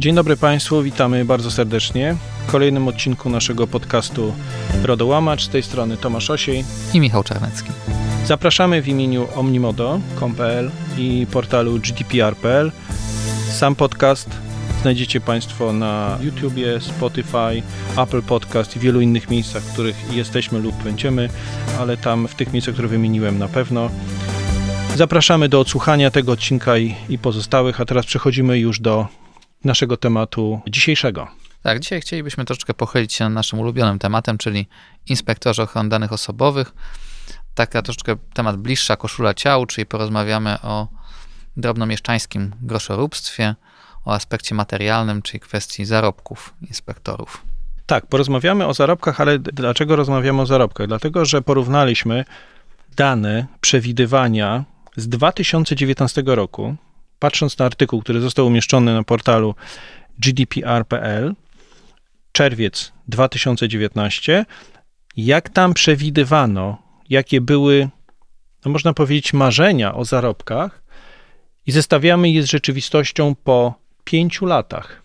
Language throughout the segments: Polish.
Dzień dobry Państwu, witamy bardzo serdecznie w kolejnym odcinku naszego podcastu Rodołamacz. Z tej strony Tomasz Osiej i Michał Czarnecki. Zapraszamy w imieniu omnimodo.com.pl i portalu gdpr.pl. Sam podcast znajdziecie Państwo na YouTubie, Spotify, Apple Podcast i wielu innych miejscach, w których jesteśmy lub będziemy, ale tam w tych miejscach, które wymieniłem na pewno. Zapraszamy do odsłuchania tego odcinka i, i pozostałych, a teraz przechodzimy już do naszego tematu dzisiejszego. Tak, dzisiaj chcielibyśmy troszeczkę pochylić się nad naszym ulubionym tematem, czyli inspektorzy ochrony danych osobowych. Taka troszeczkę temat bliższa, koszula ciał, czyli porozmawiamy o drobnomieszczańskim groszoróbstwie, o aspekcie materialnym, czyli kwestii zarobków inspektorów. Tak, porozmawiamy o zarobkach, ale dlaczego rozmawiamy o zarobkach? Dlatego, że porównaliśmy dane przewidywania z 2019 roku, patrząc na artykuł, który został umieszczony na portalu gdpr.pl, czerwiec 2019, jak tam przewidywano, jakie były, no można powiedzieć, marzenia o zarobkach, i zestawiamy je z rzeczywistością po pięciu latach.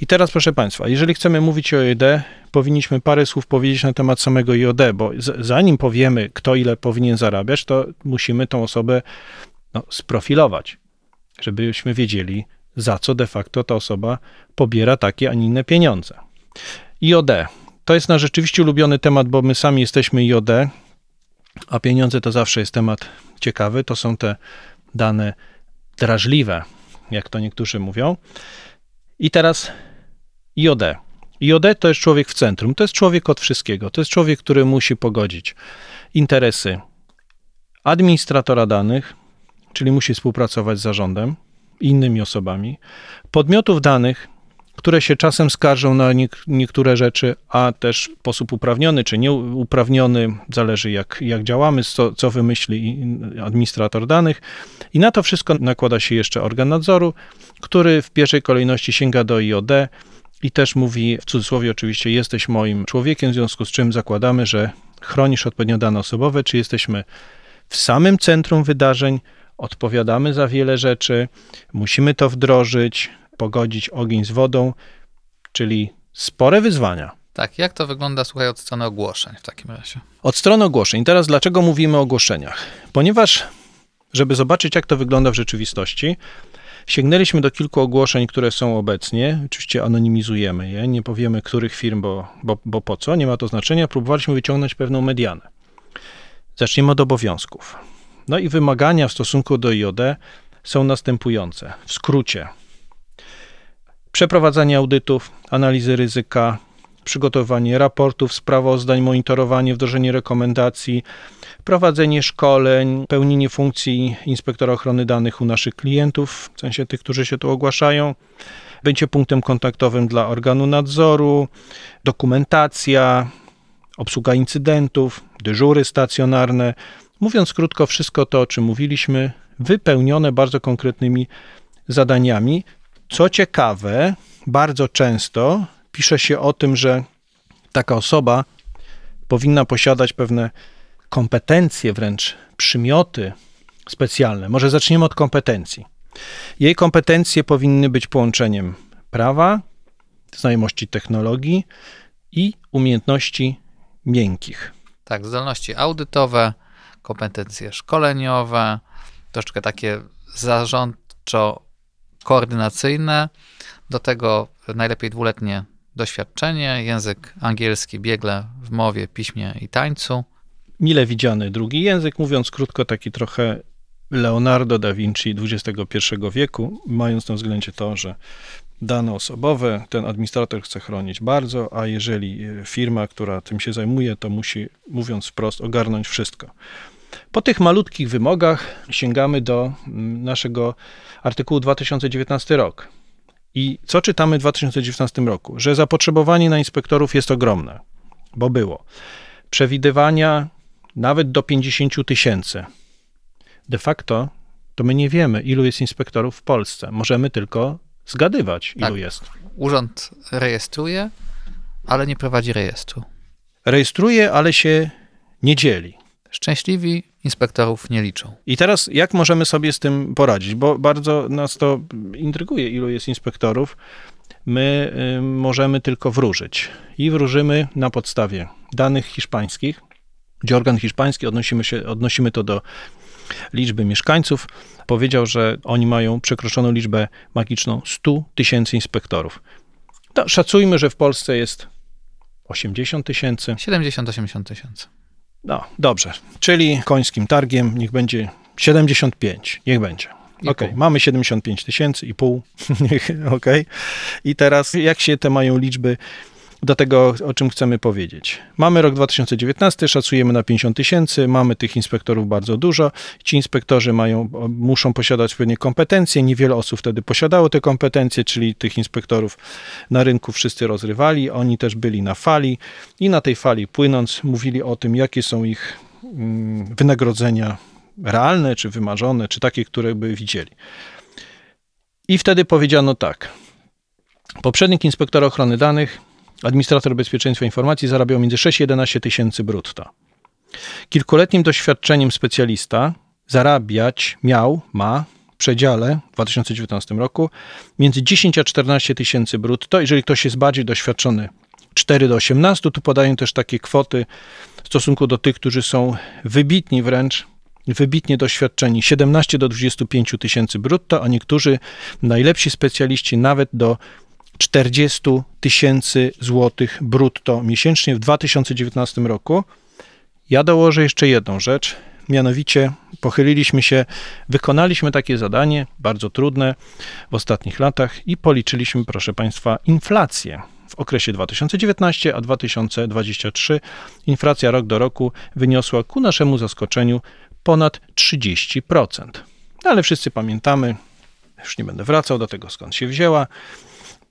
I teraz, proszę Państwa, jeżeli chcemy mówić o IOD, powinniśmy parę słów powiedzieć na temat samego IOD, bo zanim powiemy, kto ile powinien zarabiać, to musimy tą osobę no, sprofilować, żebyśmy wiedzieli, za co de facto ta osoba pobiera takie, a nie inne pieniądze. IOD to jest nasz rzeczywiście ulubiony temat, bo my sami jesteśmy IOD, a pieniądze to zawsze jest temat ciekawy. To są te dane drażliwe, jak to niektórzy mówią. I teraz IOD. IOD to jest człowiek w centrum, to jest człowiek od wszystkiego. To jest człowiek, który musi pogodzić interesy administratora danych, czyli musi współpracować z zarządem i innymi osobami, podmiotów danych, które się czasem skarżą na niektóre rzeczy, a też sposób uprawniony czy nieuprawniony, zależy jak, jak działamy, co, co wymyśli administrator danych. I na to wszystko nakłada się jeszcze organ nadzoru, który w pierwszej kolejności sięga do IOD i też mówi, w cudzysłowie oczywiście, jesteś moim człowiekiem, w związku z czym zakładamy, że chronisz odpowiednio dane osobowe, czy jesteśmy w samym centrum wydarzeń, odpowiadamy za wiele rzeczy, musimy to wdrożyć, pogodzić ogień z wodą, czyli spore wyzwania. Tak, jak to wygląda, słuchaj, od strony ogłoszeń w takim razie? Od strony ogłoszeń. Teraz dlaczego mówimy o ogłoszeniach? Ponieważ, żeby zobaczyć, jak to wygląda w rzeczywistości, sięgnęliśmy do kilku ogłoszeń, które są obecnie. Oczywiście anonimizujemy je, nie powiemy, których firm, bo, bo, bo po co, nie ma to znaczenia. Próbowaliśmy wyciągnąć pewną medianę. Zaczniemy od obowiązków. No i wymagania w stosunku do IOD są następujące. W skrócie, przeprowadzanie audytów, analizy ryzyka, przygotowanie raportów, sprawozdań, monitorowanie, wdrożenie rekomendacji, prowadzenie szkoleń, pełnienie funkcji inspektora ochrony danych u naszych klientów, w sensie tych, którzy się tu ogłaszają. Będzie punktem kontaktowym dla organu nadzoru, dokumentacja, obsługa incydentów, dyżury stacjonarne. Mówiąc krótko, wszystko to, o czym mówiliśmy, wypełnione bardzo konkretnymi zadaniami, co ciekawe, bardzo często pisze się o tym, że taka osoba powinna posiadać pewne kompetencje, wręcz przymioty specjalne. Może zaczniemy od kompetencji. Jej kompetencje powinny być połączeniem prawa, znajomości technologii i umiejętności miękkich. Tak, zdolności audytowe, kompetencje szkoleniowe, troszeczkę takie zarządczo koordynacyjne, do tego najlepiej dwuletnie doświadczenie, język angielski biegle w mowie, piśmie i tańcu. Mile widziany drugi język, mówiąc krótko, taki trochę Leonardo da Vinci XXI wieku, mając na względzie to, że dane osobowe ten administrator chce chronić bardzo, a jeżeli firma, która tym się zajmuje, to musi, mówiąc wprost, ogarnąć wszystko. Po tych malutkich wymogach sięgamy do mm, naszego artykułu 2019 rok. I co czytamy w 2019 roku? Że zapotrzebowanie na inspektorów jest ogromne, bo było. Przewidywania nawet do 50 tysięcy. De facto to my nie wiemy, ilu jest inspektorów w Polsce. Możemy tylko zgadywać, ilu tak. jest. Urząd rejestruje, ale nie prowadzi rejestru. Rejestruje, ale się nie dzieli. Szczęśliwi inspektorów nie liczą. I teraz jak możemy sobie z tym poradzić? Bo bardzo nas to intryguje, ilu jest inspektorów. My y, możemy tylko wróżyć. I wróżymy na podstawie danych hiszpańskich, gdzie organ hiszpański, odnosimy, się, odnosimy to do liczby mieszkańców, powiedział, że oni mają przekroczoną liczbę magiczną 100 tysięcy inspektorów. To szacujmy, że w Polsce jest 80 tysięcy. 70-80 tysięcy. No, dobrze. Czyli końskim targiem niech będzie 75. Niech będzie. Okej, pół. mamy 75 tysięcy i pół. Okej. I teraz jak się te mają liczby do tego, o czym chcemy powiedzieć? Mamy rok 2019, szacujemy na 50 tysięcy, mamy tych inspektorów bardzo dużo. Ci inspektorzy mają, muszą posiadać pewnie kompetencje. Niewiele osób wtedy posiadało te kompetencje, czyli tych inspektorów na rynku wszyscy rozrywali. Oni też byli na fali i na tej fali płynąc mówili o tym, jakie są ich mm, wynagrodzenia realne, czy wymarzone, czy takie, które by widzieli. I wtedy powiedziano tak. Poprzednik inspektora ochrony danych, administrator bezpieczeństwa informacji zarabiał między 6 i 11 tysięcy brutto. Kilkuletnim doświadczeniem specjalista zarabiać miał, ma w przedziale w 2019 roku między 10 a 14 tysięcy brutto. Jeżeli ktoś jest bardziej doświadczony, 4 do 18, tu podają też takie kwoty w stosunku do tych, którzy są wybitni wręcz, wybitnie doświadczeni, 17 do 25 tysięcy brutto, a niektórzy najlepsi specjaliści nawet do 40 tysięcy złotych brutto miesięcznie w 2019 roku. Ja dołożę jeszcze jedną rzecz, mianowicie pochyliliśmy się, wykonaliśmy takie zadanie, bardzo trudne w ostatnich latach i policzyliśmy, proszę Państwa, inflację. W okresie 2019 a 2023 inflacja rok do roku wyniosła ku naszemu zaskoczeniu ponad 30%. No, Ale wszyscy pamiętamy, już nie będę wracał do tego skąd się wzięła,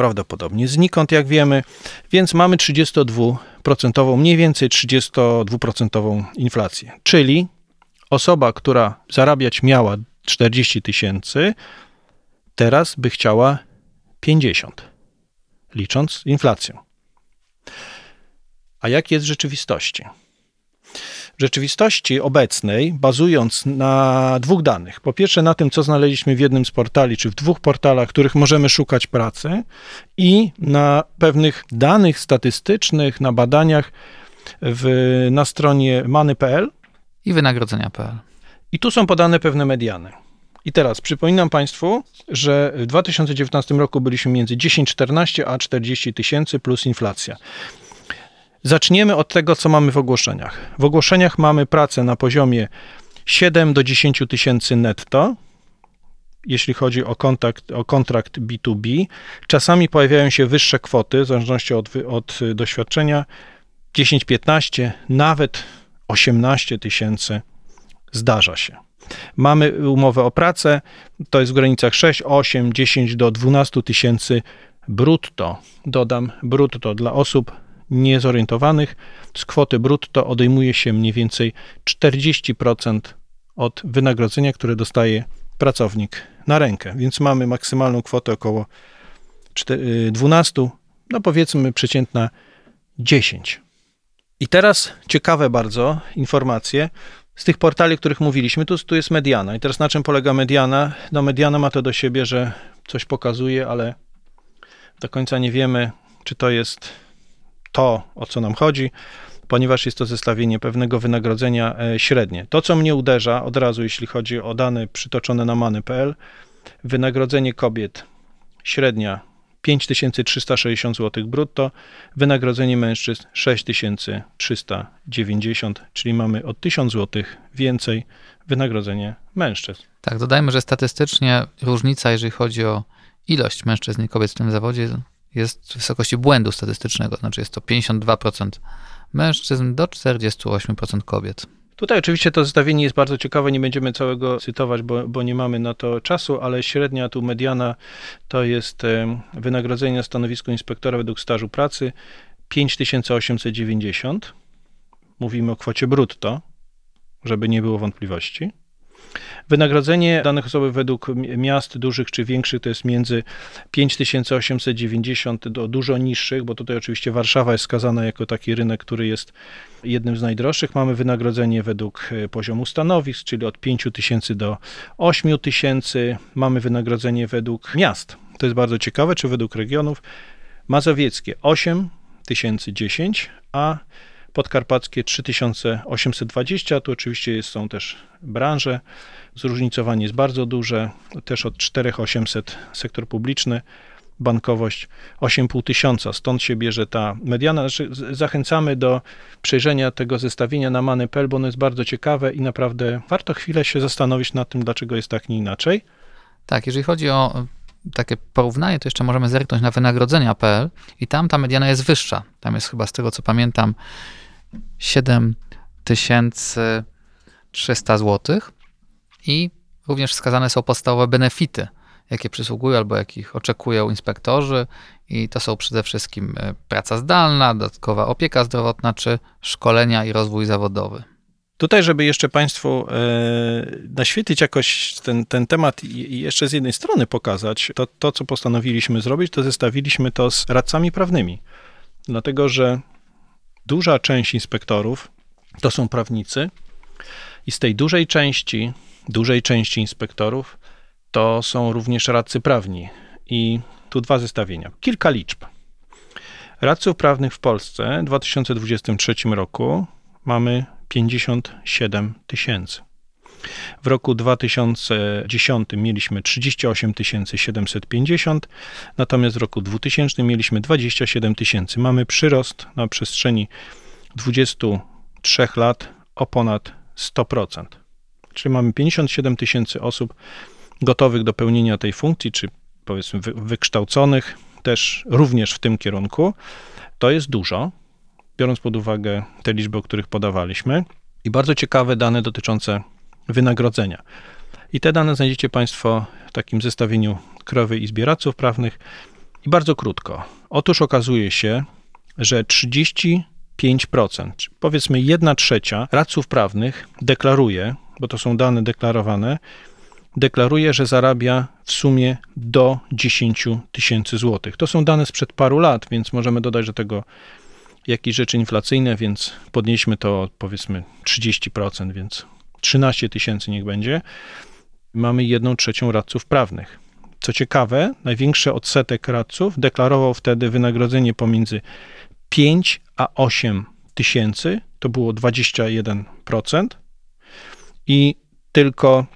prawdopodobnie znikąd, jak wiemy, więc mamy 32%, mniej więcej 32% inflację. Czyli osoba, która zarabiać miała 40 tysięcy, teraz by chciała 50, licząc inflację. A jak jest w rzeczywistości? Rzeczywistości obecnej, bazując na dwóch danych. Po pierwsze, na tym, co znaleźliśmy w jednym z portali, czy w dwóch portalach, których możemy szukać pracy, i na pewnych danych statystycznych, na badaniach w, na stronie many.pl. I wynagrodzenia.pl. I tu są podane pewne mediany. I teraz przypominam Państwu, że w 2019 roku byliśmy między 10-14 a 40 tysięcy plus inflacja. Zaczniemy od tego, co mamy w ogłoszeniach. W ogłoszeniach mamy pracę na poziomie 7 do 10 tysięcy netto, jeśli chodzi o, kontakt, o kontrakt B2B. Czasami pojawiają się wyższe kwoty, w zależności od, od doświadczenia. 10-15, nawet 18 tysięcy zdarza się. Mamy umowę o pracę, to jest w granicach 6, 8, 10 do 12 tysięcy brutto. Dodam brutto dla osób niezorientowanych. Z kwoty brutto odejmuje się mniej więcej 40% od wynagrodzenia, które dostaje pracownik na rękę. Więc mamy maksymalną kwotę około czte- y, 12, no powiedzmy przeciętna 10. I teraz ciekawe bardzo informacje z tych portali, o których mówiliśmy. Tu, tu jest mediana. I teraz na czym polega mediana? No mediana ma to do siebie, że coś pokazuje, ale do końca nie wiemy, czy to jest to, o co nam chodzi, ponieważ jest to zestawienie pewnego wynagrodzenia e, średnie. To, co mnie uderza od razu, jeśli chodzi o dane przytoczone na many.pl, wynagrodzenie kobiet średnia 5360 zł brutto, wynagrodzenie mężczyzn 6390, czyli mamy o 1000 zł więcej wynagrodzenie mężczyzn. Tak, dodajmy, że statystycznie różnica, jeżeli chodzi o ilość mężczyzn i kobiet w tym zawodzie, jest wysokości błędu statystycznego. Znaczy jest to 52% mężczyzn do 48% kobiet. Tutaj oczywiście to zestawienie jest bardzo ciekawe, nie będziemy całego cytować, bo, bo nie mamy na to czasu, ale średnia tu mediana to jest em, wynagrodzenie na stanowisku inspektora według stażu pracy 5890. Mówimy o kwocie brutto, żeby nie było wątpliwości. Wynagrodzenie danych osobowych według miast dużych czy większych to jest między 5890 do dużo niższych, bo tutaj oczywiście Warszawa jest skazana jako taki rynek, który jest jednym z najdroższych. Mamy wynagrodzenie według e, poziomu stanowisk, czyli od 5000 do 8000. Mamy wynagrodzenie według miast. To jest bardzo ciekawe, czy według regionów. Mazowieckie 8010, a podkarpackie 3820. Tu oczywiście są też branże. Zróżnicowanie jest bardzo duże, też od 4800 sektor publiczny, bankowość 8,5 tysiąca. Stąd się bierze ta mediana. Znaczy, zachęcamy do przejrzenia tego zestawienia na Many.pl, bo ono jest bardzo ciekawe i naprawdę warto chwilę się zastanowić nad tym, dlaczego jest tak, nie inaczej. Tak, jeżeli chodzi o takie porównanie, to jeszcze możemy zerknąć na wynagrodzenia.pl i tam ta mediana jest wyższa. Tam jest chyba z tego co pamiętam 7300 zł i również wskazane są podstawowe benefity, jakie przysługują albo jakich oczekują inspektorzy i to są przede wszystkim e, praca zdalna, dodatkowa opieka zdrowotna czy szkolenia i rozwój zawodowy. Tutaj, żeby jeszcze Państwu e, naświetlić jakoś ten, ten temat i jeszcze z jednej strony pokazać, to, to co postanowiliśmy zrobić, to zestawiliśmy to z radcami prawnymi. Dlatego, że duża część inspektorów to są prawnicy i z tej dużej części, dużej części inspektorów to są również radcy prawni. I tu dwa zestawienia. Kilka liczb. Radców prawnych w Polsce w 2023 roku mamy 57 tysięcy. W roku 2010 mieliśmy 38 750, natomiast w roku 2000 mieliśmy 27 tysięcy. Mamy przyrost na przestrzeni 23 lat o ponad 100%. Czyli mamy 57 tysięcy osób gotowych do pełnienia tej funkcji, czy powiedzmy wykształconych też również w tym kierunku. To jest dużo, biorąc pod uwagę te liczby, o których podawaliśmy. I bardzo ciekawe dane dotyczące wynagrodzenia. I te dane znajdziecie Państwo w takim zestawieniu Krajowej Izbie Radców Prawnych. I bardzo krótko. Otóż okazuje się, że 35%, powiedzmy 1 trzecia radców prawnych deklaruje, bo to są dane deklarowane, deklaruje, że zarabia w sumie do 10 tysięcy złotych. To są dane sprzed paru lat, więc możemy dodać do tego jakieś rzeczy inflacyjne, więc podnieśmy to powiedzmy 30%, więc 13 tysięcy niech będzie. Mamy jedną trzecią radców prawnych. Co ciekawe, największy odsetek radców deklarował wtedy wynagrodzenie pomiędzy 5 a 8 tysięcy, to było 21%, i tylko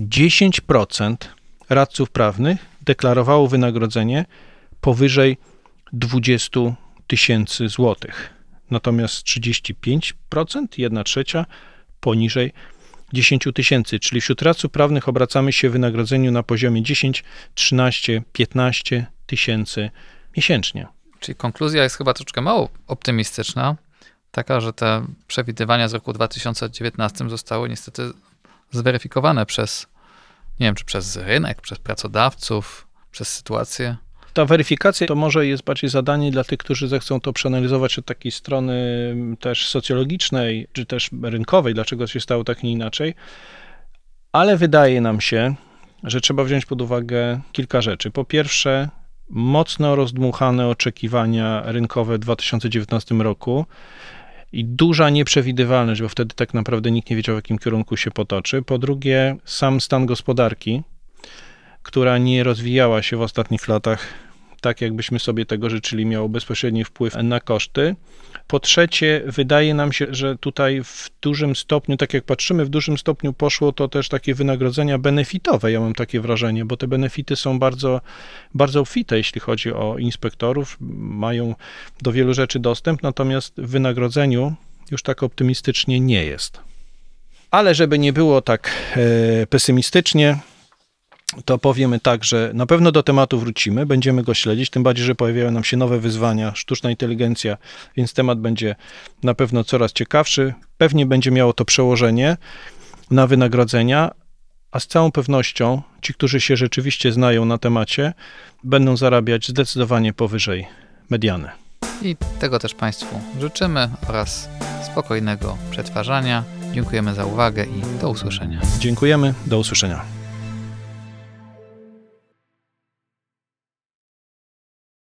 10% radców prawnych deklarowało wynagrodzenie powyżej 20 tysięcy złotych. Natomiast 35%, 1 trzecia poniżej 10 tysięcy, czyli wśród radców prawnych obracamy się w wynagrodzeniu na poziomie 10, 13, 15 tysięcy miesięcznie. Czyli konkluzja jest chyba troszeczkę mało optymistyczna, taka, że te przewidywania z roku 2019 zostały niestety zweryfikowane przez, nie wiem, czy przez rynek, przez pracodawców, przez sytuację ta weryfikacja to może jest bardziej zadanie dla tych, którzy zechcą to przeanalizować od takiej strony też socjologicznej, czy też rynkowej, dlaczego się stało tak, nie inaczej. Ale wydaje nam się, że trzeba wziąć pod uwagę kilka rzeczy. Po pierwsze, mocno rozdmuchane oczekiwania rynkowe w 2019 roku i duża nieprzewidywalność, bo wtedy tak naprawdę nikt nie wiedział, w jakim kierunku się potoczy. Po drugie, sam stan gospodarki, która nie rozwijała się w ostatnich latach tak, jakbyśmy sobie tego życzyli, miało bezpośredni wpływ na koszty. Po trzecie, wydaje nam się, że tutaj w dużym stopniu, tak jak patrzymy, w dużym stopniu poszło to też takie wynagrodzenia benefitowe, ja mam takie wrażenie, bo te benefity są bardzo, bardzo obfite, jeśli chodzi o inspektorów, mają do wielu rzeczy dostęp, natomiast w wynagrodzeniu już tak optymistycznie nie jest. Ale żeby nie było tak e, pesymistycznie, to powiemy tak, że na pewno do tematu wrócimy, będziemy go śledzić, tym bardziej, że pojawiają nam się nowe wyzwania, sztuczna inteligencja, więc temat będzie na pewno coraz ciekawszy. Pewnie będzie miało to przełożenie na wynagrodzenia, a z całą pewnością ci, którzy się rzeczywiście znają na temacie, będą zarabiać zdecydowanie powyżej mediany. I tego też Państwu życzymy oraz spokojnego przetwarzania Dziękujemy za uwagę i do usłyszenia. Dziękujemy, do usłyszenia.